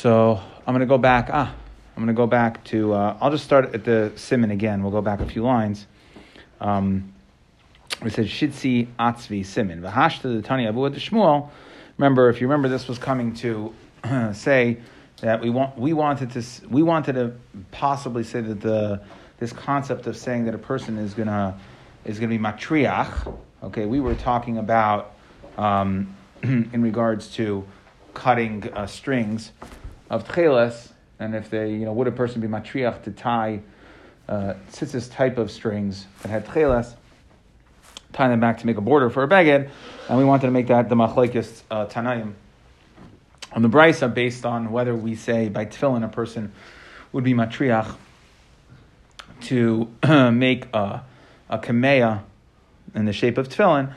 So I'm going to go back. Ah, I'm going to go back to. Uh, I'll just start at the simon again. We'll go back a few lines. Um, we said shitzi atzvi simon v'hashta the tani abu Shmuel. Remember, if you remember, this was coming to say that we want we wanted to we wanted to possibly say that the this concept of saying that a person is gonna is gonna be matriach. Okay, we were talking about um, in regards to cutting uh, strings of tcheles, and if they you know would a person be matriach to tie uh, tzitzis type of strings that had tcheles, tie them back to make a border for a beged, and we wanted to make that the machlekes uh, tanayim on the brisa based on whether we say by tefillin a person would be matriach to make a, a kameya in the shape of tefillin.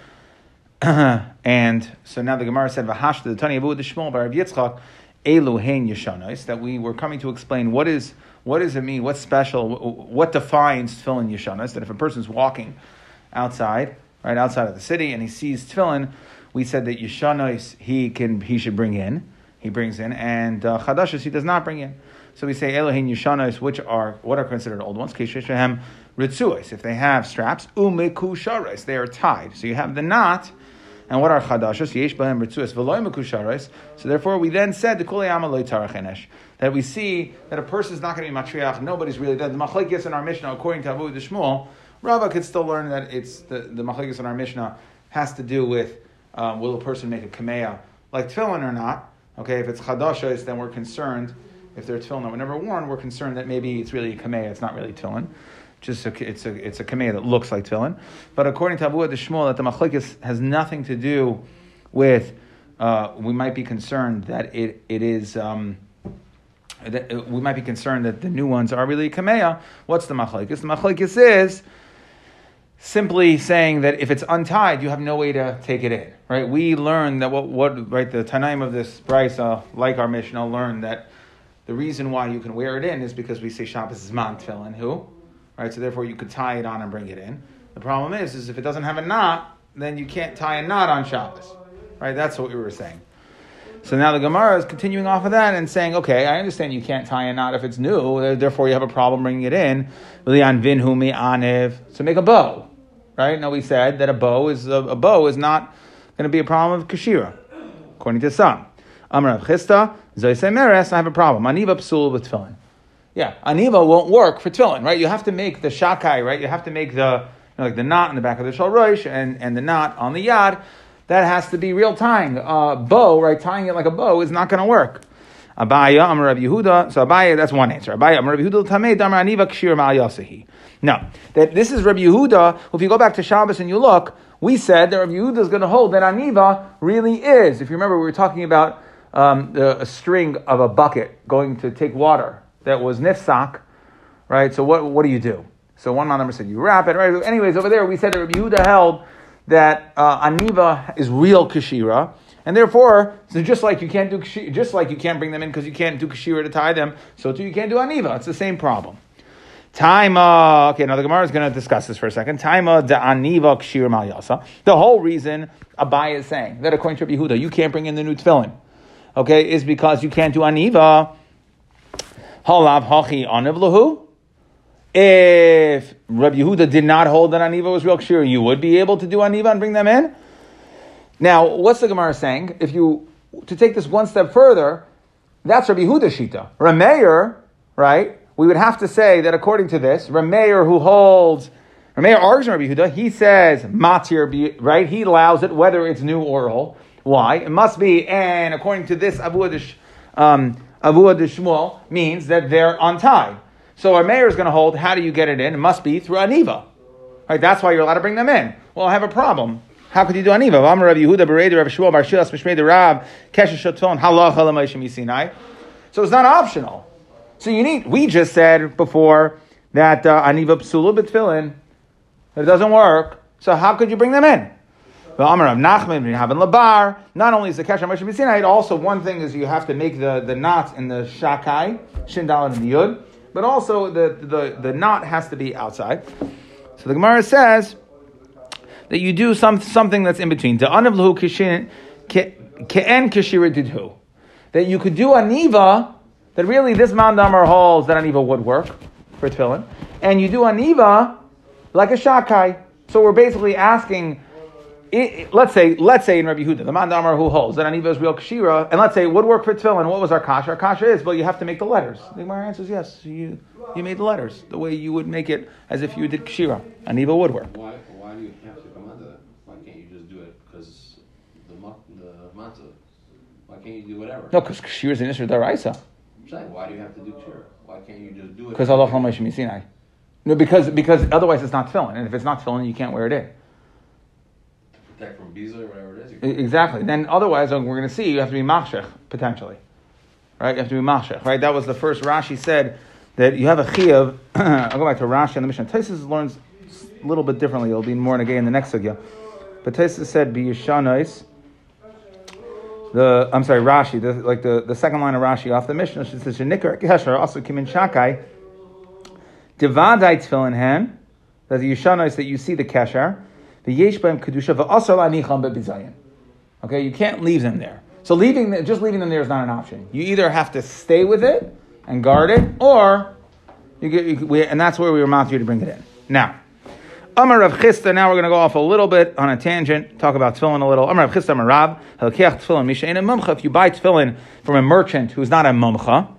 and so now the Gemara said, "Vahash to the Tani Abu the Shmuel by Rav Yitzchak Elu Hein Yeshanos." That we were coming to explain what is what does it mean? What's special? What defines tefillin Yeshanos? That if a person's walking outside, right outside of the city, and he sees tefillin, we said that Yeshanos he can he should bring in he brings in, and uh, he does not bring in. So we say Elohim Yishanos, which are what are considered old ones. Keshishahem Ritzuos, if they have straps, Umeku Shares, they are tied. So you have the knot. And what are chadashos? Yesh bahem ritzuas v'loy mekusharis. So therefore, we then said the kulei amaloi that we see that a person is not going to be matriach. Nobody's really dead. The machlekes in our Mishnah, according to Abu Shmuel, Rava could still learn that it's the the machlekes in our Mishnah has to do with um, will a person make a kameya like tefillin or not. Okay, if it's chadashos, then we're concerned. If they're tefillin that were never worn, we're concerned that maybe it's really a kameya, it's not really tefillin. Just a, it's a it's a kameya that looks like tefillin. But according to Abu the Shmuel, that the machlekes has nothing to do with. Uh, we might be concerned that it it is. Um, that uh, we might be concerned that the new ones are really kameya. What's the machlekes? The machlekes is simply saying that if it's untied, you have no way to take it in, right? We learn that what, what right, the Tanaim of this brisa, like our Mishnah, learn that the reason why you can wear it in is because we say Shabbos is man tefillin, who? Right, so therefore you could tie it on and bring it in. The problem is, is if it doesn't have a knot, then you can't tie a knot on Shabbos, right? That's what we were saying. So now the Gemara is continuing off of that and saying, okay, I understand you can't tie a knot if it's new, therefore you have a problem bringing it in. So make a bow right? Now we said that a bow is a, a bow is not going to be a problem of kashira, according to some. Amar Chisda, Meres, I have a problem. Aniva psul with tefillin. Yeah, aniva won't work for tefillin, right? You have to make the shakai, right? You have to make the you know, like the knot in the back of the shalrosh and, and the knot on the yad. That has to be real tying. Uh, bow, right? Tying it like a bow is not going to work. Abaye, Amar Rabbi Yehuda. So Abaye, that's one answer. Abaye, Amar Rabbi Yehuda, Tamei, Damar Aniva Kshir Mal Yasahi. No, that this is Rabbi Yehuda. If you go back to Shabbos and you look, we said that Rabbi Yehuda is going to hold that Aniva really is. If you remember, we were talking about um, the, a string of a bucket going to take water that was nifsak, right? So what, what do you do? So one number said you wrap it, right? Anyways, over there we said that Rabbi Yehuda held that uh, Aniva is real Kashira. And therefore, so just like you can't do just like you can't bring them in because you can't do kashira to tie them, so too you can't do aniva. It's the same problem. Taima. Okay, now the Gemara is going to discuss this for a second. Taima de aniva kshir mal yasa. The whole reason Abai is saying that according to Yehuda, you can't bring in the new tefillin, okay, is because you can't do aniva. Halav hachi aniv. If Rabbi Yehuda did not hold that aniva was real kshir, you would be able to do aniva and bring them in. Now, what's the Gemara saying? If you to take this one step further, that's Rabbi Huda Shita. Rameir, right? We would have to say that according to this, Rameir who holds Rameir argues Rabbi Huda, he says matir, right? He allows it whether it's new or old. Why? It must be, and according to this, Abu um, Abu Shmuel means that they're untied. So our mayor is going to hold. How do you get it in? It must be through aniva, right? That's why you're allowed to bring them in. Well, I have a problem. How could you do aniva? Bar. So it's not optional. So you need. We just said before that uh, aniva psula b'tfilin. It doesn't work. So how could you bring them in? The Amar of Nachman having labar. Not only is the kesher Moshe Sinai, also one thing is you have to make the, the knot in the shakai, shindal and the yud, but also the, the, the knot has to be outside. So the Gemara says that you do some, something that's in between. The anavlahu kishin ke'en that you could do aniva, that really this mandamar holds that aniva would work for tefillin, and you do aniva like a shakai. So we're basically asking, it, let's say, let's say in Rabbi Huda, the mandamar who holds that aniva is real kshira, and let's say would work for tefillin. What was our kasha? Our kasha is, well, you have to make the letters. The Gemara answers yes. You you made the letters the way you would make it as if you did kshira. Aniva would work. Why, why do you have to come under that? Why can't you just do it? Because the, the matzah, why can't you do whatever? No, because kshira is an issue daraisa. I'm saying, why do you have to do kshira? Why can't you just do it? Because Allah Sinai. No, because because otherwise it's not filling, and if it's not filling, you can't wear it in. Biza or whatever it is. Exactly. Then otherwise, uh, we're going to see you have to be machshech potentially, right? You have to be machshech, right? That was the first Rashi said that you have a chiyuv. I'll go back to Rashi and the Mishnah. Taisus learns a little bit differently. It'll be more again in the next sugya. But Taisus said be yishanais. The I'm sorry, Rashi, the, like the, the second line of Rashi off the Mishnah, she says shenikar kesher also kimin shakai. Divadai tefillin hen, that the yishanais that you see the kesher, the yesh kedusha la'nicham bebizayin. Okay, you can't leave them there. So leaving the, just leaving them there is not an option. You either have to stay with it and guard it, or you get, you, we, and that's where we mounted you to bring it in. Now, Amar Rav Chisda. Now we're going to go off a little bit on a tangent, talk about tefillin a little. Amar Rav Chisda Amar Rab Halkiach tefillin Mishain mumcha. If you buy tefillin from a merchant who's not a mumcha,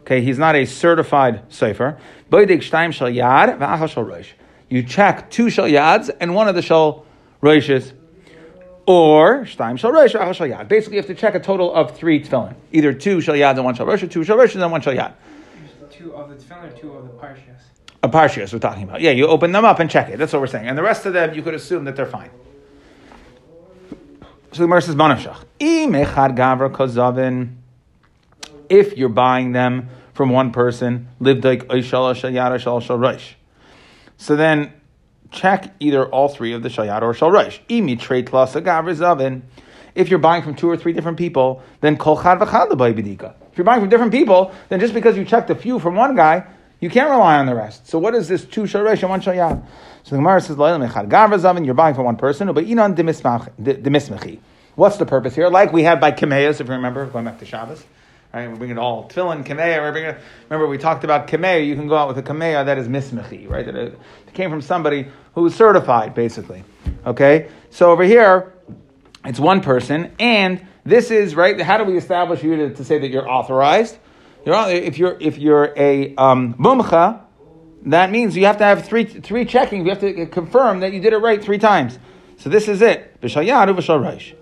okay, he's not a certified sefer. Boidik shtaim shal yad v'achal shal roish. You check two shal yads and one of the shal roishes. Or shtaim shal roish v'achal shal yad. Basically, you have to check a total of three tefillin. Either two shal yads and one shal roish, or two shal roishes and one shal yad. Two of the tefillin or two of the parshias? A parshias we're talking about. Yeah, you open them up and check it. That's what we're saying. And the rest of them, you could assume that they're fine. So the Gemara says, "Banavshach." Imechad gavra kozavin. If you're buying them from one person, lived like oishal shalyad shal shal roish. So then, check either all three of the shalyad or shal roish. Imi trade plus a gavra zavin. If you're buying from two or three different people, then kol chad v'chad b'dika. If you're buying from different people, then just because you checked a few from one guy, you can't rely on the rest. So what is this two sharesh and one shayad? So the Gemara says, "Loyal mechad gavra zavin." You're buying from one person, but inan demismachi. What's the purpose here? Like we had by Kameas, if you remember, going back to Shabbos. Right, we're bringing it all tefillin, kameya. We're. Remember, we talked about kameya. You can go out with a kameya that is mismechi, right? That it came from somebody who was certified, basically. Okay, so over here, it's one person, and this is right. How do we establish you to, to say that you're authorized? You're, if you're if you're a um, mumcha, that means you have to have three three checkings. You have to confirm that you did it right three times. So this is it. B'shal yadu b'shal reish.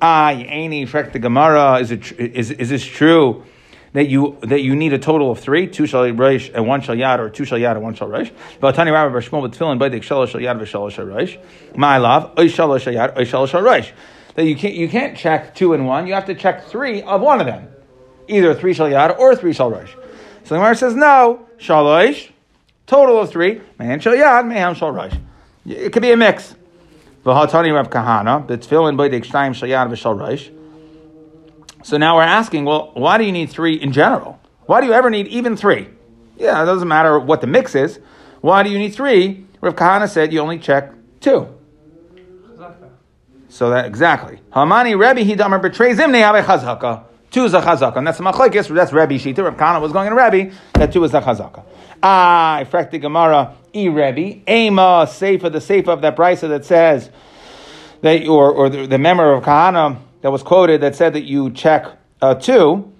Ah, Yaini, Frek the Gemara, is, it, is, is this true that you that you need a total of three, two shal reish and one shal yad, or two shal yad and one shal reish? V'atani Rabbi B'Shmuel b'tfilin b'dik shal shal yad v'shal shal reish. My love, oy shal shal yad, oy shal shal reish. That you can't you can't check two and one. You have to check three of one of them, either three shal yad or three shal reish. So the Gemara says no, shal reish, total of three, man shal yad, man shal reish. It could be a mix. V'hatani Rav Kahana, the tefillin b'dik shtayim shayad v'shal reish. So now we're asking, well, why do you need three in general? Why do you ever need even three? Yeah, it doesn't matter what the mix is. Why do you need three? Rav Kahana said you only check two. So that exactly. Hamani Rebbe Hidamar betrays him have chazaka. Two is a chazaka, and that's the machlekes. That's Rebbe Shita. Rav Kahana was going in Rebbe that two is a chazaka. Ah, I the Gemara. E Rebbe Ema Sefer the Sefer of that brisa that says that or or the, the member of Kahana that was quoted that said that you check uh, two.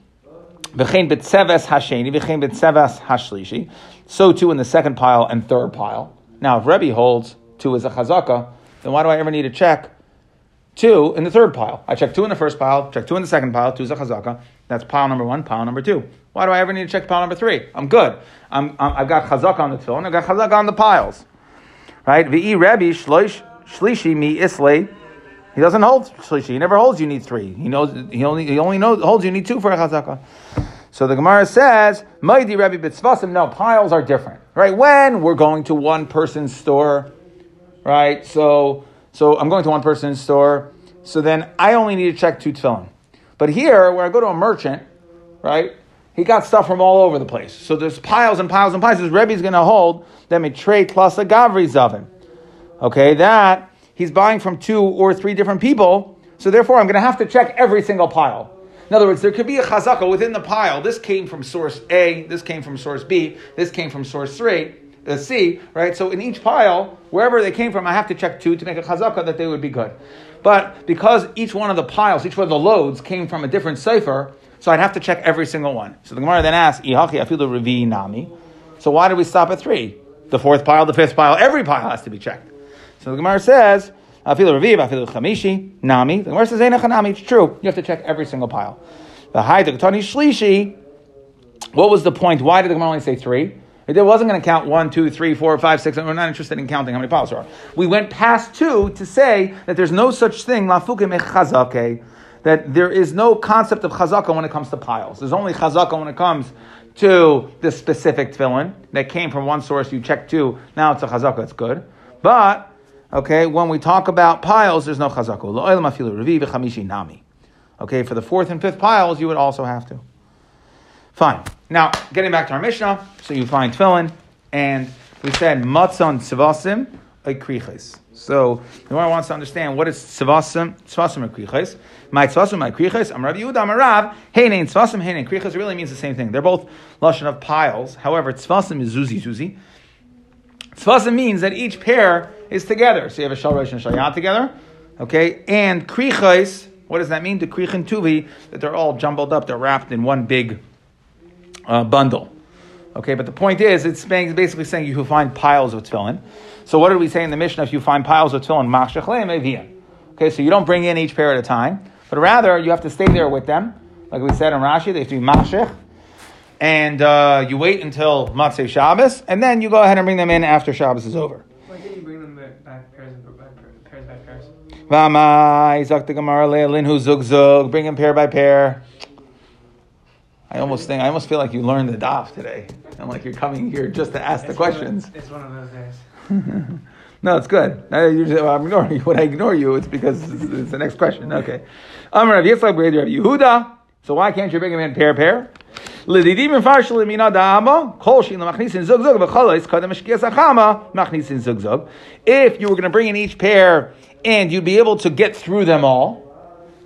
V'chein b'tzeves hasheni, v'chein b'tzeves hashlishi. So too in the second pile and third pile. Now, if Rebbe holds two is a chazaka, then why do I ever need to check two in the third pile? I check two in the first pile, check two in the second pile, two is a chazaka. That's pile number one, pile number two. Why do I ever need to check pile number three? I'm good. I'm, I'm, I've got chazaka on the tefillin, I've got chazaka on the piles. Right? V'i Rebbe shlishi mi islay. He doesn't hold shlishi. He never holds you need three. He knows he only he only knows holds you need two for a chazaka. So the Gemara says, Maidi Rebbe B'tzvasim, no, piles are different. Right? When we're going to one person's store, right? So so I'm going to one person's store, so then I only need to check two tefillin. But here, where I go to a merchant, right? He got stuff from all over the place. So there's piles and piles and piles. This Rebbe's going to hold that mitrei plus a gavri zavin. Okay, that he's buying from two or three different people. So therefore, I'm going to have to check every single pile. In other words, there could be a chazaka within the pile. This came from source A, this came from source B, this came from source three, uh, C, right? So in each pile, wherever they came from, I have to check two to make a chazaka that they would be good. But because each one of the piles, each one of the loads came from a different cipher, so I'd have to check every single one. So the Gemara then asks, Ihachi afilu revi nami. So why did we stop at three? The fourth pile, the fifth pile, every pile has to be checked. So the Gemara says, afilu revi, afilu chamishi, nami. The Gemara says. It's true. You have to check every single pile. The high Tani shlishi. What was the point? Why did the Gemara only say three? It wasn't going to count one, two, three, four, five, six. We're not interested in counting how many piles there are. We went past two to say that there's no such thing, that there is no concept of chazaka when it comes to piles. There's only chazaka when it comes to the specific tefillin that came from one source. You check two. Now it's a chazaka. It's good. But okay, when we talk about piles, there's no chazaka. Okay, for the fourth and fifth piles, you would also have to. Fine. Now, getting back to our Mishnah, so you find tefillin, and we said matzon tzivasim kriches. So the Gemara wants to understand what is tzivasim, tzivasim kriches. My tzivasim, my kriches. I'm Rabbi Yehuda, I'm Rav. Heinin tzivasim, heinin kriches. It really means the same thing. They're both lashon of piles. However, tzivasim is zuzi zuzi. Tzivasim means that each pair is together. So you have a shalrosh and shalyat together. Okay, and kriches. What does that mean? The krichin tuvi that they're all jumbled up. They're wrapped in one big uh, bundle. Okay, but the point is, it's basically saying you find piles of tefillin. So what did we say in the Mishnah? If you find piles of tefillin, Okay, so you don't bring in each pair at a time, but rather you have to stay there with them. Like we said in Rashi, they have to be mashech. And uh, you wait until Motzei Shabbos, and then you go ahead and bring them in after Shabbos is over. Why can't you bring them back pairs by pairs? By pairs? V'amai, zok the Gemara le'alin hu zug zug, bring them pair by pair. I almost think I almost feel like you learned the daf today, and like you're coming here just to ask it's the questions. Of, it's one of those days. no, it's good. I usually, well, I'm ignoring you. When I ignore you, it's because it's, it's the next question. Okay. Amar Rav Yitzchak Rav Yehuda. So why can't you bring him in pair pair? If you were going to bring in each pair and you'd be able to get through them all,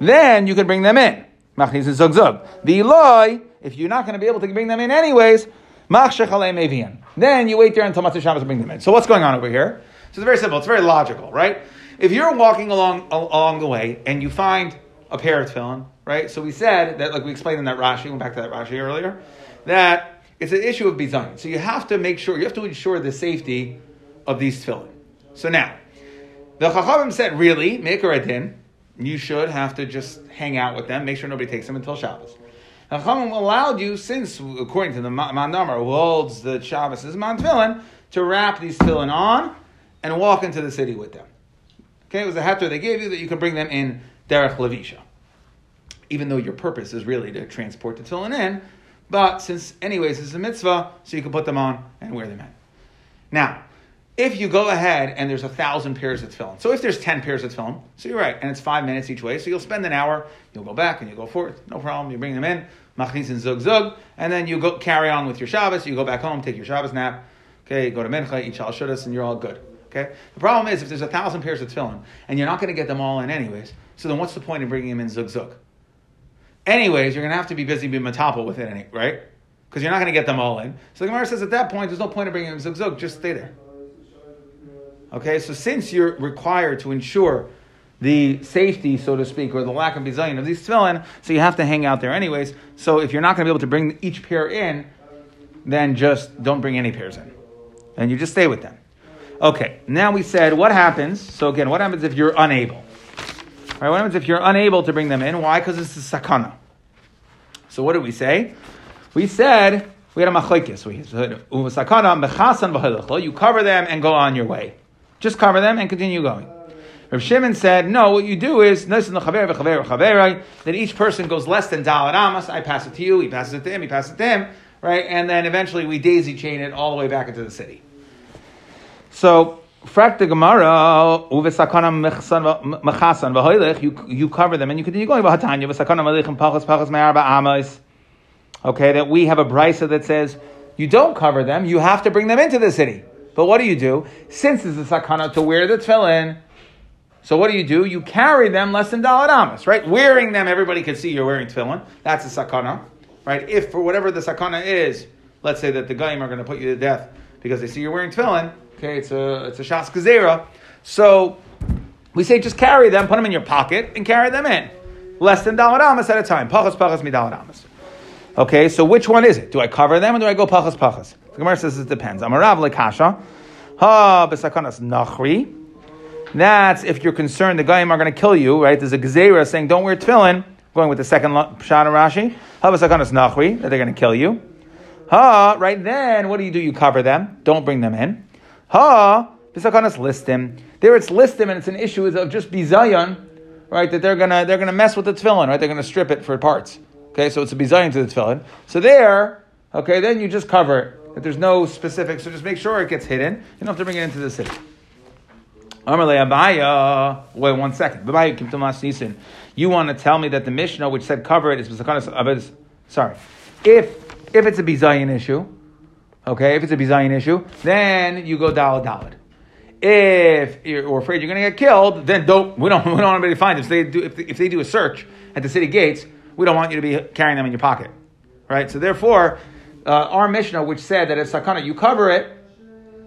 then you could bring them in. The Eloi, if you're not going to be able to bring them in anyways, then you wait there until Motzei Shabbos to bring them in. So what's going on over here? So it's very simple. It's very logical, right? If you're walking along along the way and you find a pair of tefillin, right? So we said that, like we explained in that Rashi, went back to that Rashi earlier, that it's an issue of bizayin. So you have to make sure, you have to ensure the safety of these tefillin. So now, the Chachamim said, really, make a din, you should have to just hang out with them, make sure nobody takes them until Shabbos. Chachamim allowed you, since according to the Mandamar, who holds the Shabbos is Tefillin, to wrap these tefillin on and walk into the city with them. Okay, it was a heter they gave you that you can bring them in derech levisha, even though your purpose is really to transport the tefillin in. But since, anyways, it's a mitzvah, so you can put them on and wear them in. Now, if you go ahead and there's a thousand pairs of tefillin, so if there's ten pairs of tefillin, so you're right, and it's five minutes each way, so you'll spend an hour, you'll go back and you go forth, no problem, you bring them in, machnis and zug zug, and then you go carry on with your Shabbos, you go back home, take your Shabbos nap, okay, go to Mincha, eat Shal Shudas, and you're all good. Okay? The problem is if there's a thousand pairs of tefillin, and you're not going to get them all in anyways, so then what's the point of bringing them in zug zug? Anyways, you're going to have to be busy being matapel with it, right? Because you're not going to get them all in. So the Gemara says at that point, there's no point in bringing them zug zug, just stay there. Okay, so since you're required to ensure the safety, so to speak, or the lack of bizayin of these tefillin, so you have to hang out there anyways. So if you're not going to be able to bring each pair in, then just don't bring any pairs in. And you just stay with them. Okay, now we said what happens. So again, what happens if you're unable? All right, what happens if you're unable to bring them in? Why? Because it's a sakana. So what did we say? We said we had a machlekes. We said sakana You cover them and go on your way. Just cover them and continue going. Rav Shimon said, no, what you do is, that each person goes less than Dalit Amas. I pass it to you, he passes it to him, he passes it to him, right? And then eventually we daisy chain it all the way back into the city. So, Frak the Gemara, you you cover them and you continue going. Okay, that we have a brisa that says you don't cover them, you have to bring them into the city. But what do you do? Since it's a sakana to wear the tefillin, So what do you do? You carry them less than dalad amas, right? Wearing them, everybody can see you're wearing tefillin. That's a sakana, right? If for whatever the sakana is, let's say that the goyim are going to put you to death because they see you're wearing tefillin. Okay, it's a it's a shas gezerah. So we say just carry them, put them in your pocket, and carry them in. Less than dalad amas at a time. Pachas pachas mi dalad amas. Okay, so which one is it? Do I cover them or do I go pachas pachas? The Gemara says it depends. Amarav lekasha. Ha b'sakanas nachri. That's if you're concerned the goyim are going to kill you, right? There's a gezerah saying don't wear tefillin. Going with the second shot of Rashi. Ha b'sakanas nachri that they're going to kill you. Ha, right then, what do you do? You cover them. Don't bring them in. Ha, b'sakanas listim. There it's listim and it's an issue of just bizayon, right? That they're gonna they're gonna mess with the tefillin, right? They're gonna strip it for parts. Okay, so it's a bizayon to the tefillin. So there, okay, then you just cover it. That there's no specific, so just make sure it gets hidden. You don't have to bring it into the city. Wait one second. You want to tell me that the Mishnah, which said cover it, is Sorry. If if it's a bizayin issue, okay, if it's a bizayin issue, then you go dalad dalad. If you're afraid you're going to get killed, then don't. We don't. We don't want anybody to find them. They do, if they, if they do a search at the city gates, we don't want you to be carrying them in your pocket, right? So therefore, uh, our Mishnah, which said that if sakana, you cover it.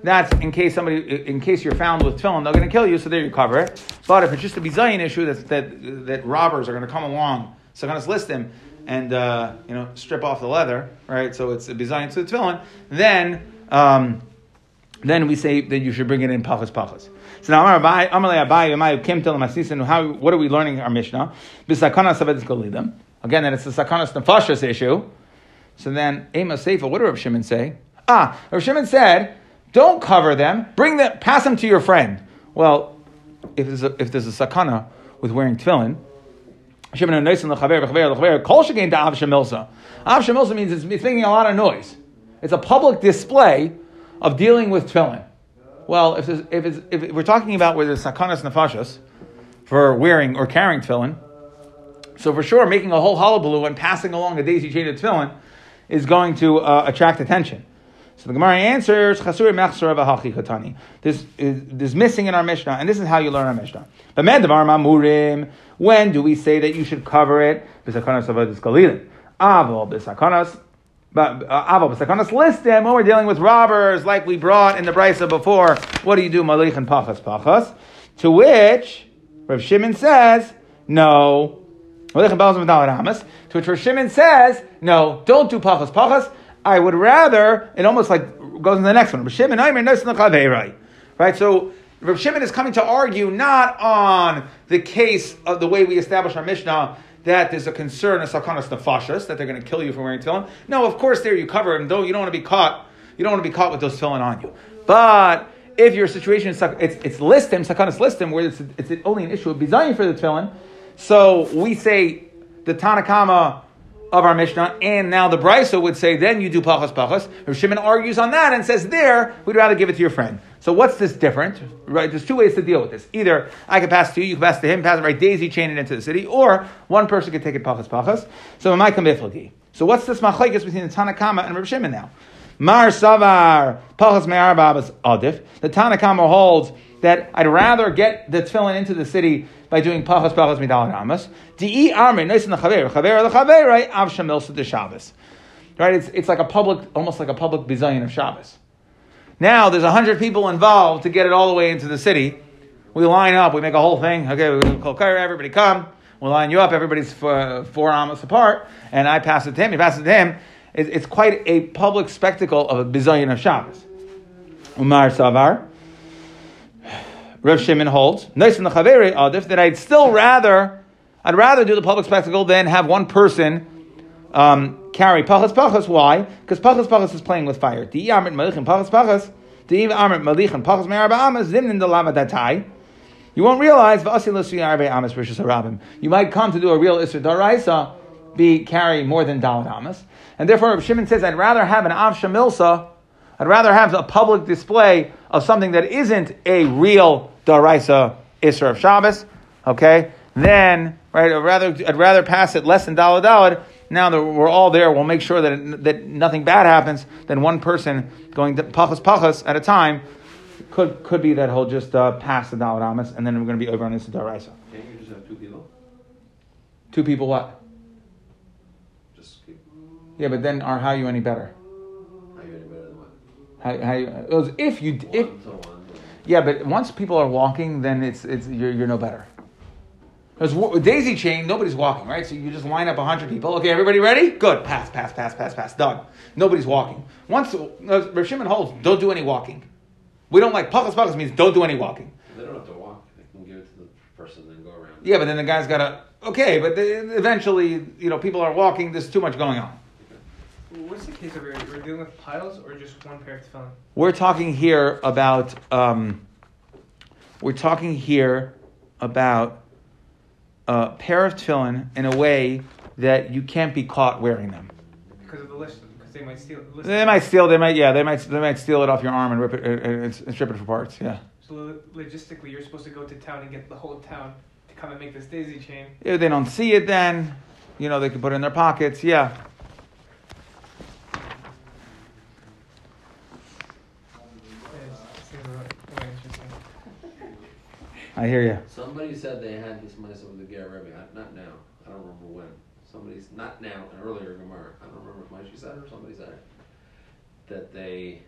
That's in case somebody, in case you're found with tefillin, they're going to kill you. So there you cover it. But if it's just a bizayin issue that that that robbers are going to come along, sakanas list them and uh, you know strip off the leather, right? So it's a bizayin to the tefillin. Then. Um, then we say that you should bring it in pachas pachas. So now, Amalei Abai, Abai, Kim Tel Masisin, how, what are we learning our Mishnah? Again, that it's the Sakanas Nefashas issue. So then, Ema Seifa, what did Rav Shimon say? Ah, Rav Shimon said, don't cover them, bring them, pass them to your friend. Well, if there's a, if there's a sakana with wearing tefillin, Shimon Noisin l'chaver v'chaver l'chaver kol shegein da av shemilsa. Av shemilsa means it's making a lot of noise. It's a public display of dealing with tefillin. Well, if, if, it's, if we're talking about where there's sakanas nefashas for wearing or carrying tefillin, so for sure, making a whole hullabaloo and passing along a daisy chain of tefillin is going to uh, attract attention. So the Gemara answers, Chasur katani. This is, this is missing in our Mishnah, and this is how you learn our Mishnah. But Medavar Mamurim, when do we say that you should cover it? B'sakanas avadis galilin. Avol b'sakanas but uh, Aval b'sakanas list them when we're dealing with robbers, like we brought in the brisa before. What do you do, malich and pachas pachas? To which Rav Shimon says, no. To which Shimon says, no, don't do pachas pachas. I would rather, it almost like goes in the next one. Rav Shimon, right? So Rav Shimon is coming to argue not on the case of the way we establish our Mishnah that there's a concern of sakanas nefashas that they're going to kill you for wearing tefillin. No, of course, there you cover them. Though you don't want to be caught. You don't want to be caught with those tefillin on you. But if your situation is it's it's listim sakanas listim where it's, it's only an issue of bizayin for the tefillin, so we say the Tanakama of our Mishnah, and now the Brisa would say, then you do pachas pachas. Rav Shimon argues on that and says, there, we'd rather give it to your friend. So what's this different? Right? There's two ways to deal with this. Either I can pass to you, you can pass to him, pass it right, daisy chain it into the city, or one person could take it pachas pachas. So am I biflagi. So what's this machlekes between the Tanakama and Rav Shimon now? Mar savar pachas me'ar babas adif. The Tanakama holds that I'd rather get the tefillin into the city by doing pachas pachas midal ramas. Di armin nice in the chaver chaver the chaver right av shamil the Shabbos. Right, it's, it's like a public, almost like a public bizayin of Shabbos. Now there's hundred people involved to get it all the way into the city. We line up, we make a whole thing. Okay, we call Kaira, everybody come. We'll line you up. Everybody's four, uh, four amas apart, and I pass it to him. He passes it to him. It's, it's quite a public spectacle of a bizayin of Shabbos. Umar Savar. Rav Shimon holds, nice in the Chaveri Adif, that I'd still rather, I'd rather do the public spectacle than have one person um, carry Pachas Pachas. Why? Because Pachas Pachas is playing with fire. The Amrit Malichin Pachas Pachas, the Amrit Malichin Pachas Me'arba Amas, Zimnin the Lava Datai. You won't realize you might come to do a real Isra Daraisa, be carry more than Dalit Amas. And therefore, Rav Shimon says, I'd rather have an Av Shamilsa, I'd rather have a public display of something that isn't a real Daraisa Isra of Shabbos, okay, then, right, I'd rather, I'd rather pass it less than Dalad Dalad. Now that we're all there, we'll make sure that, that nothing bad happens than one person going to pachas pachas at a time Could could be that he'll just uh, pass the Dalad Amos, and then we're going to be over on this Daraisa. Can't you just have two people? Two people, what? Just keep. Yeah, but then are how you any better? How you any better than what? How, how you, it was if you if yeah, but once people are walking, then it's it's you're, you're no better. Because daisy chain, nobody's walking, right? So you just line up hundred people. Okay, everybody ready? Good. Pass, pass, pass, pass, pass. Done. Nobody's walking. Once uh, Rav Shimon holds, don't do any walking. We don't like pachas pachas means don't do any walking. They don't have to walk. They can give it to the person and then go around. Yeah, but then the guy's got to okay, but the, eventually, you know, people are walking. There's too much going on. What's the case over here? We're dealing with piles or just one pair of tefillin? We're talking here about. Um, we're talking here about a pair of tefillin in a way that you can't be caught wearing them. Because of the list, because they might steal. List They might steal. They might. Yeah. They might. They might steal it off your arm and rip it uh, and, and strip it for parts. Yeah. So logistically, you're supposed to go to town and get the whole town to come and make this daisy chain. If they don't see it, then you know they can put it in their pockets. Yeah. It seems a- very interesting. I hear you. Somebody said they had this mice with the Rebbe. Not now. I don't remember when. Somebody's not now. An earlier Gemara. I don't remember if Moshe said it or somebody said it. That they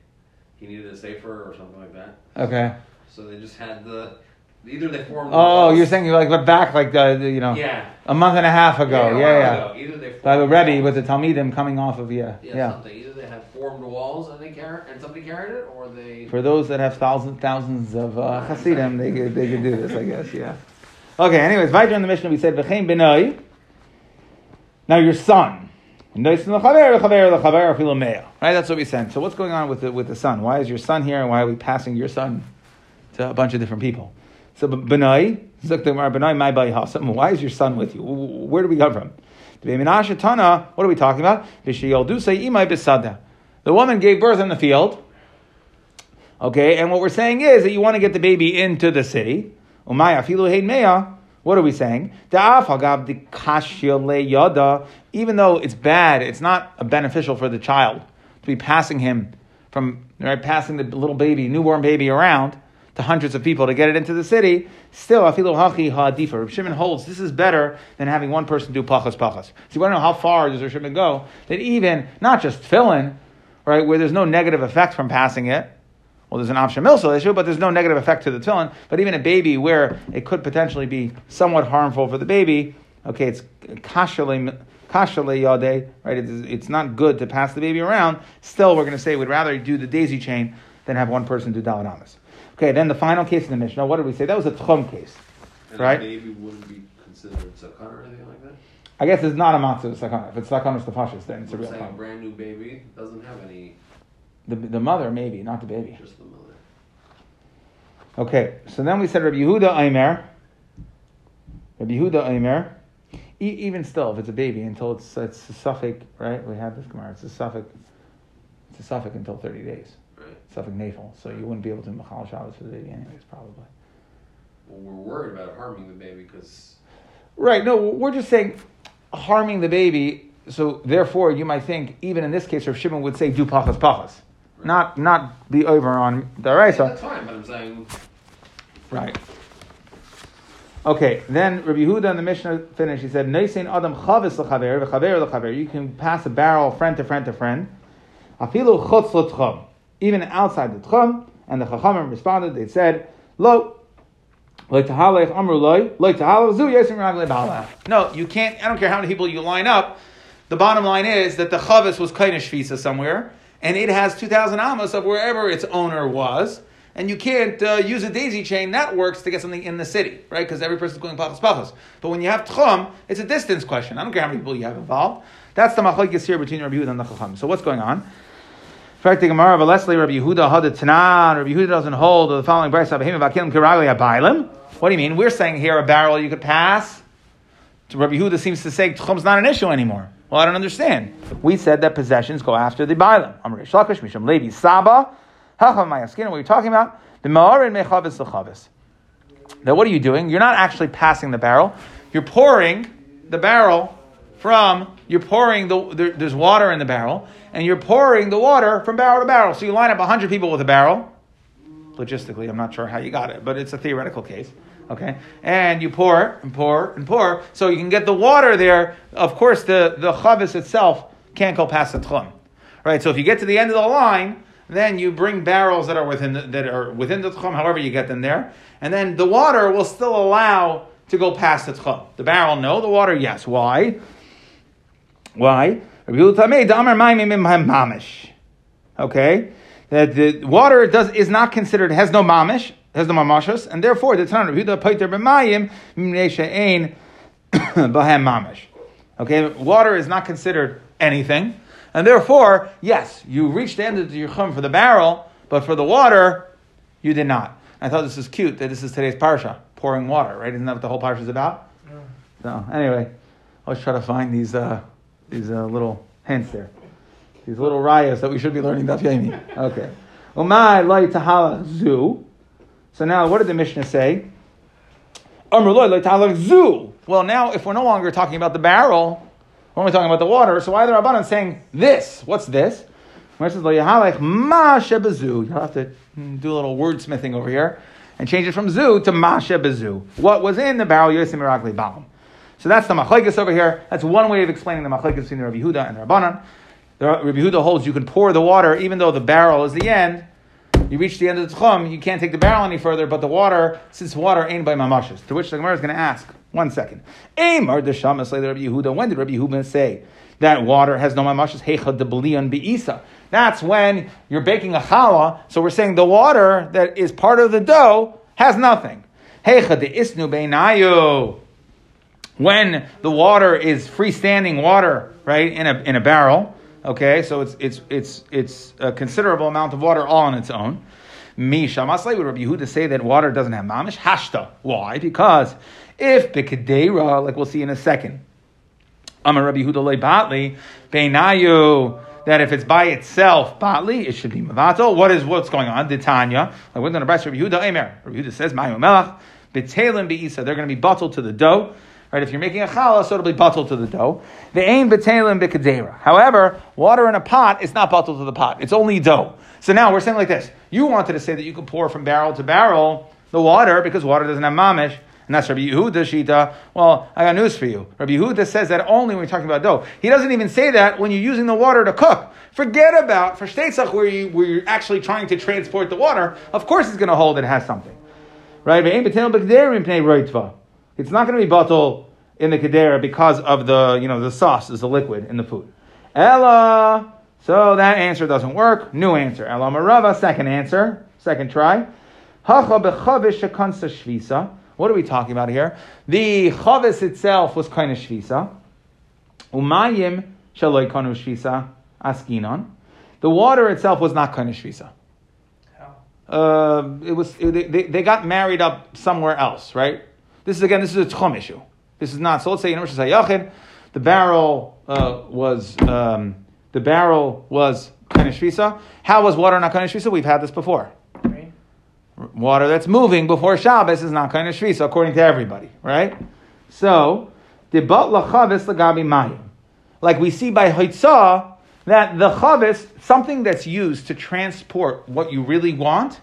he needed a safer or something like that. Okay. So they just had the either they formed. Oh, you're saying like went back like the, the, you know yeah. a month and a half ago. a Yeah, yeah. ago. Either they formed By the Rebbe with the Talmidim coming off of yeah, yeah, yeah. Something. Either they had formed walls and they carried and somebody carried it, or they For those that have thousands, thousands of uh, Hasidim, they could, they could do this, I guess, yeah. Okay, anyways, right in the Mishnah we said, V'chein benoi, now your son. Right, that's what we said. So what's going on with the, with the son? Why is your son here and why are we passing your son to a bunch of different people? So benoi, benoi my. Why is your son with you? Where do we come from? What are we talking about? The woman gave birth in the field. Okay, and what we're saying is that you want to get the baby into the city. Umaya. What are we saying? Even though it's bad, it's not beneficial for the child to be passing him from right, passing the little baby, newborn baby around to hundreds of people to get it into the city. Still, afilu hachi ha'adifa. Reb Shimon holds this is better than having one person do pachas pachas. So you want to know how far does Reb Shimon go? That even not just filling, right, where there's no negative effect from passing it. Well, there's an option milsal issue, but there's no negative effect to the tefillin. But even a baby where it could potentially be somewhat harmful for the baby, okay, it's kashale yade, right? It's, it's not good to pass the baby around. Still, we're going to say we'd rather do the daisy chain than have one person do daladamas. Okay, then the final case in the Mishnah, what did we say? That was a tchum case. and Right. the baby wouldn't be considered sakana or anything like that. I guess it's not a matzu sakana. If it's sakana stafashis, then it's a real saying a brand new baby doesn't have any, The, the mother, maybe, not the baby. just the mother. Okay, so then we said Rabbi Yehuda Aimer. Rabbi Yehuda Aimer. E- even still, if it's a baby, until it's it's a suffix, right? We have this Gemara. It's a suffix. It's a suffix until thirty days. Right. Suffix nafel. So you wouldn't be able to do machal Shabbos for the baby, anyways, probably. Well, we're worried about harming the baby because Right. No, we're just saying harming the baby. So therefore, you might think even in this case, Rav Shimon would say do pachas pachas, not not be over on the raisa. that's fine. But I'm saying Right. Okay, then Rabbi Yehuda in the Mishnah finished. He said, "Neisein adam chavis lechaver v'chaver lechaver." You can pass a barrel friend to friend to friend. Afilu chutz l'tchum, even outside the tchum. And the chachamim responded. They said, "Lo." No, you can't. I don't care how many people you line up. The bottom line is that the chavis was kind of shvisa somewhere, and it has two thousand amos of wherever its owner was, and you can't uh, use a daisy chain that works to get something in the city, right? Because every person's going pachas pachas. But when you have tchum, it's a distance question. I don't care how many people you have involved. That's the machlokes here between Rabbi and the chacham. So what's going on? Fact, the Gemara of Leslie, Rabbi Yehuda had. Rabbi Yehuda doesn't hold the following Abahim Vakilim Kiragli. What do you mean? We're saying here a barrel you could pass. Rabbi Yehuda seems to say Tchum's not an issue anymore. Well, I don't understand. We said that possessions go after the Bailim. Amr Shlakish Misham Levi Saba. Hacham Mayaskin. What are you talking about? The Ma'arin Mechavis Lechavis. Now, what are you doing? You're not actually passing the barrel. You're pouring the barrel from, you're pouring the, there, there's water in the barrel, and you're pouring the water from barrel to barrel. So you line up 100 people with a barrel, logistically. I'm not sure how you got it, but it's a theoretical case. Okay, and you pour and pour and pour, so you can get the water there. Of course, the the chavis itself can't go past the tchum, right? So if you get to the end of the line, then you bring barrels that are within the, that are within the tchum, however you get them there, and then the water will still allow to go past the tchum. The barrel, no. The water, yes. Why? Why? Okay, that the water does is not considered has no mamish, has no mamashas, and therefore the Tanah Rabbi Paiter b'mayim ein bahem mamish. Okay, water is not considered anything, and therefore, yes, you reached the end of your chum for the barrel, but for the water, you did not. I thought this was cute that this is today's parsha, pouring water, right? Isn't that what the whole parsha is about? So anyway, I always try to find these uh, these uh, little hints there, these little rayas that we should be learning Daf Yomi. Okay. Umay loy tahala zu. So now, what did the Mishnah say? Amr loy loy tahala zu. Well, now if we're no longer talking about the barrel, we're only talking about the water. So why are the Rabbanan saying this? What's this? You'll have to mm, do a little wordsmithing over here and change it from zu to ma shebezu. What was in the barrel yosim baum. So that's the machlekes over here. That's one way of explaining the machlekes between the Rabbi Yehuda and the Rabbanan. The Rabbi Yehuda holds you can pour the water even though the barrel is the end. You reach the end of the tchum, you can't take the barrel any further, but the water, since water ain't by mamashas. To which the Gemara is going to ask, one second. Amar the Shamas the Rabbi Yehuda. When did Rabbi Yehuda say that water has no mamashas? Hecha de belian beisa. That's when you're baking a challah. So we're saying the water that is part of the dough has nothing. Hecha de isnu beinayu when the water is freestanding water, right, in a, in a barrel, okay, so it's, it's, it's, it's a considerable amount of water all on its own. Misha Maslay would Rabbi Yehuda say that water doesn't have mamish? Hashta. Why? Because if bikadera, like we'll see in a second, Amar Rabbi Yehuda batli, beinayu, that if it's by itself, batli, it should be mavato. What is, what's going on? Ditanya. Like we're going to Rabbi Yehuda, Emer. Rabbi Yehuda says, mayu melach, betelim beisa. They're going to be bottled to the dough. Right, if you're making a challah, so it'll be bottled to the dough. The ain betelim b'kadera. However, water in a pot is not bottled to the pot. It's only dough. So now we're saying like this. You wanted to say that you could pour from barrel to barrel the water because water doesn't have mamish. And that's Rabbi Yehuda Shita. Well, I got news for you. Rabbi Yehuda says that only when you're talking about dough. He doesn't even say that when you're using the water to cook. Forget about for shteitzach where, you, where you're actually trying to transport the water. Of course it's going to hold it has something. Right? It's not going to be bottle in the kedera because of the you know the sauce is the liquid in the food. Ella. So that answer doesn't work. New answer. Ella marava. Second answer. Second try. Hacha bechavish shekansa shvisa. What are we talking about here? The chavis itself was kind of shvisa. Umayim shaloi kanu shvisa askinon. The water itself was not kind of shvisa. Uh, it was it, they, they got married up somewhere else, right? This is again, this is a tchum issue. This is not. So let's say in Rosh Hashanah, the barrel uh, was um, the barrel was kind of shvisa. How was water not kind of shvisa? We've had this before. Rain. Water that's moving before Shabbos is not kind of shvisa, according to everybody, right? So the bat lachavis lagabi mayim, like we see by Haitzah that the chavis, something that's used to transport what you really want,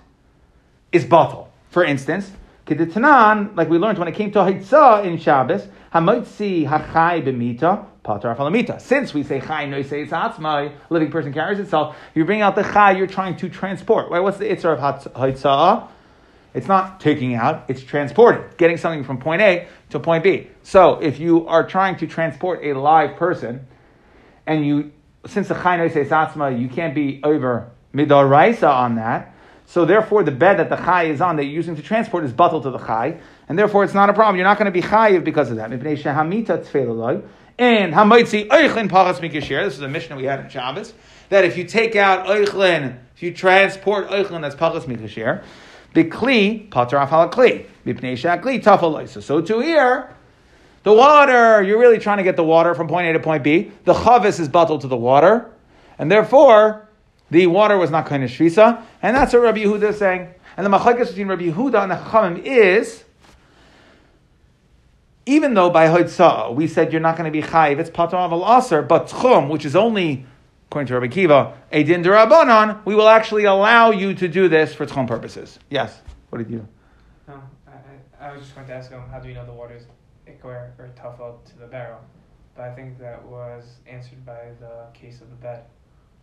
is batal. For instance, Kedetanan, like we learned when it came to Haitzah in Shabbos, Hamoitzi Hachai B'mita, Patar Falamita. Since we say Chai no say Atzmai, living person carries itself, you bring out the Chai you're trying to transport. Right? What's the Itzar of Haitzah? It's not taking out, it's transporting, getting something from point A to point B. So if you are trying to transport a live person, and you, since the Chai no say Atzmai, you can't be over Midaraisa on that, so therefore, the bed that the chai is on that you're using to transport is bottled to the chai, and therefore it's not a problem. You're not going to be chayiv because of that. And hamaitzi eichlin pachas mikashir. This is a mission that we had in Shabbos. That if you take out eichlin, if you transport eichlin, that's pachas mikashir. Bikli pater afal kli. Mipnei shakli tafal So to here. The water, you're really trying to get the water from point A to point B. The chavis is bottled to the water, and therefore the water was not kind of shvisa, and that's what Rabbi Yehuda is saying. And the machlekes between Rabbi Yehuda and the Chachamim is, even though by Hoitzah we said you're not going to be chayiv, it's patam al aser, but tchum, which is only according to Rabbi Kiva, a din derabanan, we will actually allow you to do this for tzchon purposes. Yes. What did you? No, I, I, I was just going to ask him, how do you know the water is ikwer or tafel to the barrel? But I think that was answered by the case of the bed.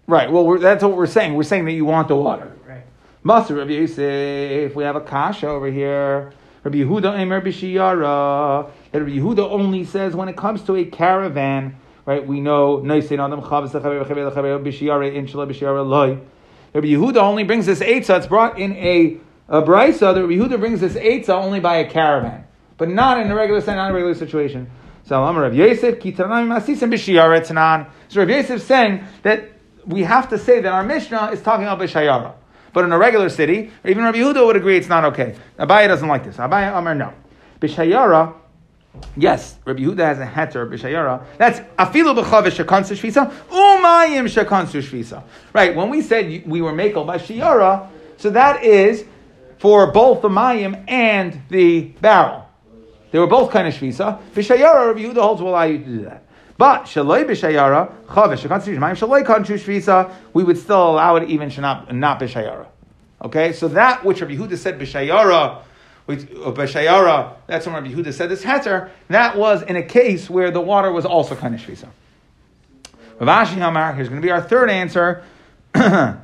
Right. Well, we're, that's what we're saying. We're saying that you want the water. Right. Master Rabbi Yosef, we have a kasha over here. Rabbi Yehuda Emer Bishiyara. That Rabbi Yehuda only says when it comes to a caravan, right? We know Noisein Adam Chavas Lechaber Lechaber Lechaber Bishiyara Inshallah Bishiyara Loi. Rabbi Yehuda only brings this eitzah. It's brought in a a brisa. The Rabbi Yehuda brings this eitzah only by a caravan, but not in a regular not in a regular situation. So Rabbi Yosef Kitanami Masisim Bishiyara Tanan. So Rabbi Yosef saying that we have to say that our Mishnah is talking about Bishayara. But in a regular city, even Rabbi Yehuda would agree it's not okay. Abaye doesn't like this. Abaye Amar no. Bishayara, yes, Rabbi Yehuda has a heter Bishayara. That's afilu b'chavish shekansu shvisa umayim shekansu shvisa. Right. When we said we were makel by Shayara, so that is for both the mayim and the barrel. They were both kind of shvisa. Bishayara, Rabbi Yehuda holds will allow you to do that. But shaloi b'shayara chavish shekansu shvisa shaloi kansu shvisa we would still allow it even not not b'shayara. Okay, so that which Rabbi Yehuda said b'shayara, which uh, b'shayara, that's when Rabbi Yehuda said this heter. That was in a case where the water was also kind of shvisa. Rav Ashi Hamar, here's going to be our third answer. Rav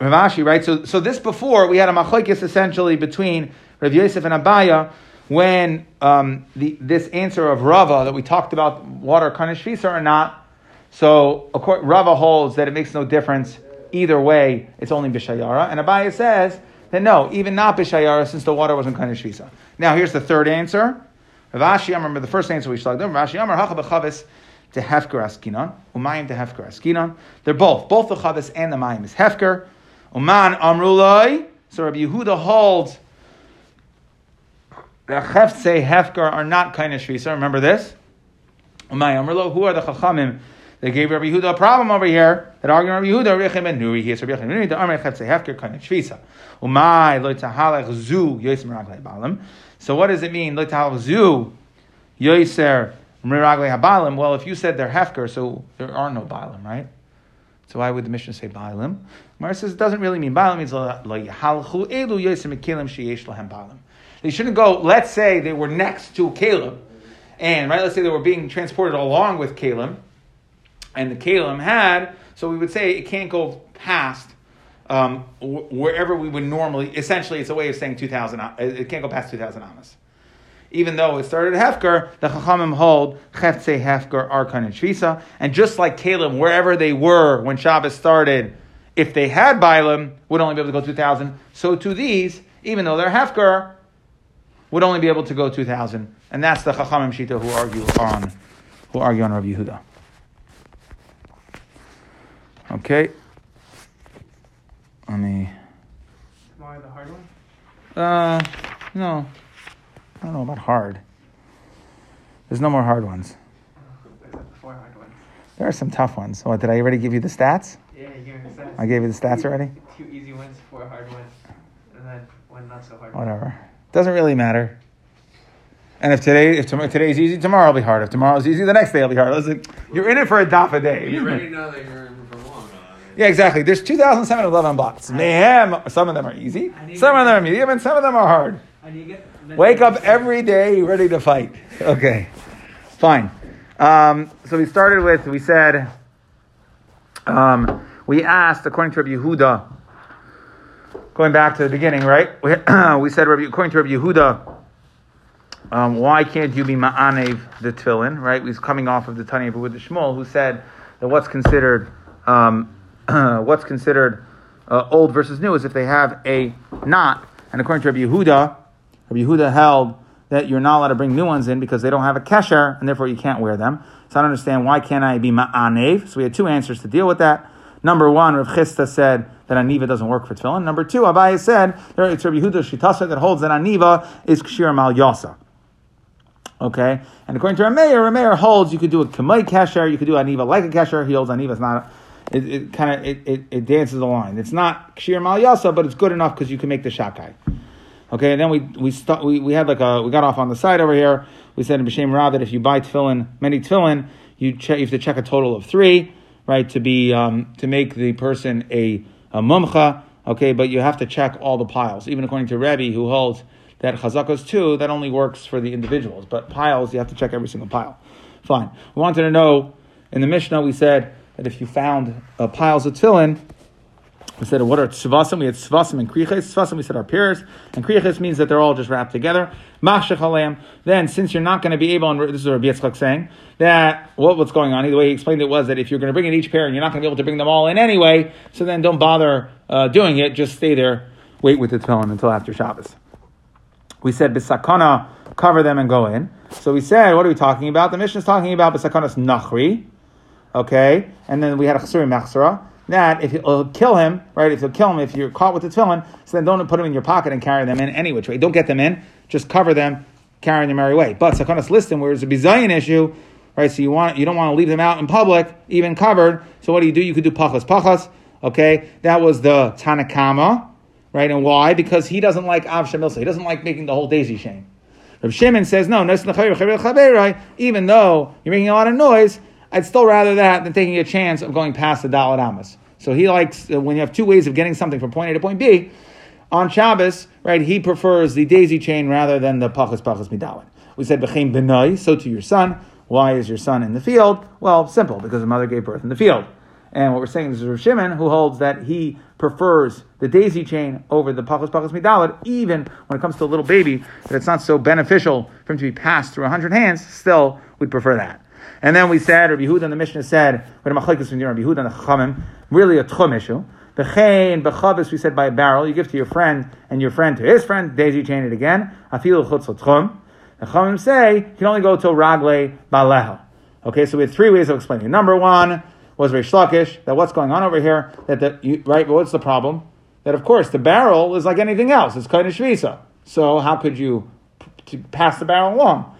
Ashi, right? So, so this before we had a machlokes essentially between Rav Yosef and Abaye when um, the, this answer of Rava that we talked about water shvisa or not. So Rava holds that it makes no difference either way. It's only bishayara, and Abaye says that no, even not bishayara, since the water wasn't shvisa. Now here's the third answer. Rav Ashi, remember the first answer we slugged. Rav Ashi Amar Hacha b'chavis to hefker askinon, umayim to hefker askinon. They're both, both the chavis and the mayim is hefker. Uman amrulai. So Rabbi Yehuda holds the chefse hefker are not kind of shvisa. Remember this? Who are the chachamim? They gave Rabbi Yehuda a problem over here. That arguing Rabbi Yehuda, Rechem ben Nuri, he is Rabbi Yechim Nuri, the Amr chefse hefker kind of shvisa. Umay lo tahalech zu yosim raglei balam. So what does it mean? Lo tahalech zu yoser miraglei habalim. Well, if you said they're hefker, so there are no balim, right? So why would the mission say balim? Mar says it doesn't really mean balim. It means lo elu yosim mekilim sheyesh lahem balim. They shouldn't go, let's say they were next to Caleb, and right, let's say they were being transported along with Caleb, and the Caleb had, so we would say it can't go past um, wherever we would normally, essentially, it's a way of saying 2,000, it can't go past 2,000 amas. Even though it started at Hefker, the Chachamim hold Cheftze Hefker Arkan and Shvisa, and just like Caleb, wherever they were when Shabbos started, if they had Bailam, would only be able to go 2,000. So to these, even though they're Hefker, would only be able to go 2,000. And that's the Chachamim Shita who argue on, who argue on Rabbi Yehuda. Okay. Let me. Tomorrow the hard one? Uh, no. I don't know about hard. There's no more hard ones. Hard ones. There are some tough ones. What, did I already give you the stats? Yeah, you gave me the stats. I gave you the stats already? Two easy ones, four hard ones, and then one not so hard one. Doesn't really matter. And if today, if today's easy, tomorrow will be hard. If tomorrow's easy, the next day will be hard. Listen, you're in it for a daf a day. You already know that you're in for long. Yeah, exactly. There's 2,711 blocks. Mayhem. Some of them are easy. Some of them are medium, and some of them are hard. And you get Wake up every day ready to fight. Okay, fine. Um, so we started with, we said, um, we asked, according to Rabbi Yehuda, going back to the beginning, right? We, we said, according to Rabbi Yehuda, um, why can't you be ma'anev the tefillin, right? He's coming off of the Tanya with the Shmuel, who said that what's considered um, what's considered uh, old versus new is if they have a knot. And according to Rabbi Yehuda, Rabbi Yehuda held that you're not allowed to bring new ones in because they don't have a kesher, and therefore you can't wear them. So I don't understand why can't I be ma'anev? So we had two answers to deal with that. Number one, Rav Chisda said that aniva doesn't work for tefillin. Number two, Abaye said there, it's Rabbi Yehuda Shitasa that holds that aniva is kshir mal yasa. Okay, and according to Rameir, Rameir holds you could do a kamei kasher, you could do aniva like a kasher. He holds aniva is not. It, it kind of it, it, it, dances the line. It's not kshir mal yasa, but it's good enough because you can make the shakai. Okay, and then we we, st- we we had like a we got off on the side over here. We said in B'Shem Ra that if you buy tefillin, many tefillin, you check you have to check a total of three. right, to be um, to make the person a, a mumcha, okay, but you have to check all the piles. Even according to Rebbe, who holds that chazakos too, that only works for the individuals, but piles you have to check every single pile. Fine. We wanted to know in the Mishnah we said that if you found uh, piles of tefillin, we said, what are tzvasim? We had tzvasim and kriches. Tzvasim, we said, are pairs. And kriches means that they're all just wrapped together. Then, since you're not going to be able, and this is Rabbi Yitzchak saying, that what, what's going on, the way he explained it was that if you're going to bring in each pair and you're not going to be able to bring them all in anyway, so then don't bother uh, doing it. Just stay there, wait with the tefillin until after Shabbos. We said, bisakana, cover them and go in. So we said, what are we talking about? The mission is talking about bisakanas nachri, okay? And then we had a chasuri machsara that if you'll kill him, right? If you'll kill him, if you're caught with the tefillin, so then don't put them in your pocket and carry them in any which way. Don't get them in, just cover them, carrying them every way. But sakanas listim, where it's a bizayin issue, right? So you want you don't want to leave them out in public, even covered. So what do you do? You could do pachas pachas. Okay, that was the Tanna Kamma, right? And why? Because he doesn't like av shemilsa. He doesn't like making the whole daisy chain. Rav Shimon says no. Even though you're making a lot of noise, I'd still rather that than taking a chance of going past the Dalet Amos. So he likes, uh, when you have two ways of getting something from point A to point B, on Shabbos, right, he prefers the daisy chain rather than the pachas pachas midalin. We said, b'chein benai, so to your son. Why is your son in the field? Well, simple, because the mother gave birth in the field. And what we're saying is Rav Shimon, who holds that he prefers the daisy chain over the pachas pachas midalad, even when it comes to a little baby, that it's not so beneficial for him to be passed through a hundred hands, still, we'd prefer that. And then we said, Rabbi Yehuda in the Mishnah said, from Rabbi Yehuda and the Chachamim, really a tchum issue. B'chein, b'chavis, we said by a barrel, you give to your friend, and your friend to his friend, daisy chain it again, afilu chutz l'tchum. The Chachamim say, you can only go till ragle baleho. Okay, so we had three ways of explaining. Number one was very Lakish, that what's going on over here, that the, you, right, what's the problem? That of course, the barrel is like anything else, it's kind of shvisa. So how could you p- pass the barrel along?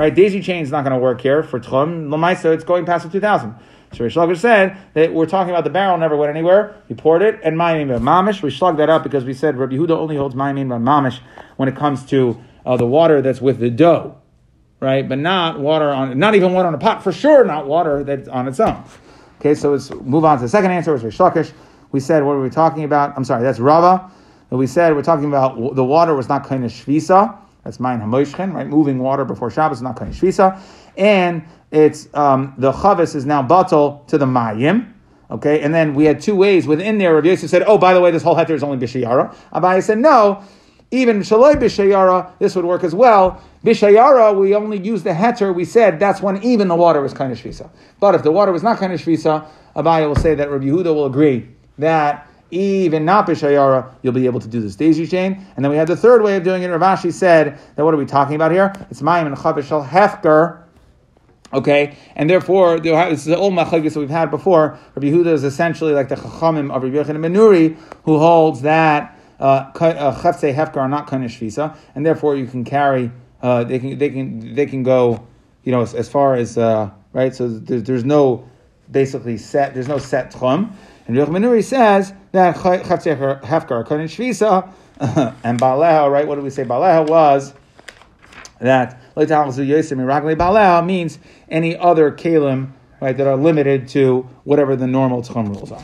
Right? Daisy chain is not going to work here for Tchum. Lamaisa, it's going past the 2000. So Rish Lakish said that we're talking about the barrel never went anywhere. He poured it and Mayamin by Mamish. We slugged that up because we said Rabbi Yehuda only holds Mayamin by Mamish when it comes to uh, the water that's with the dough, right? But not water on, not even water on a pot, for sure, not water that's on its own. Okay, so let's move on to the second answer, which was Rish We said, what were we talking about? I'm sorry, that's Rava. We said we're talking about the water was not kind of shvisa. That's mine hamoshchen, right? Moving water before Shabbos is not of shvisa. And it's um, the chavis is now batal to the mayim. Okay, and then we had two ways within there. Rabbi Yosef said, "Oh, by the way, this whole heter is only bishayara." Abaye said, "No, even shaloi bishayara, this would work as well. Bishayara, we only use the heter. We said that's when even the water was kind of shvisa. But if the water was not kind of shvisa, Abaye will say that Rabbi Yehuda will agree that even not b'shayara, you'll be able to do this daisy chain. And then we had the third way of doing it. Rav Ashi said that what are we talking about here? It's mayim and chavishal hefker. Okay, and therefore, it's the old machlekes that we've had before. Rabbi Yehuda is essentially like the chachamim of Rabbi Yochanan ben Nuri, who holds that uh, uh, hefker are not kanish visa, and therefore you can carry. Uh, they can they can they can go, you know, as, as far as uh, right. So there's, there's no basically set. There's no set tchum. And Yochanan ben Nuri says that hefker kanish visa and baleha. Right? What do we say? Baleha was that means any other kalim right, that are limited to whatever the normal tchum rules are.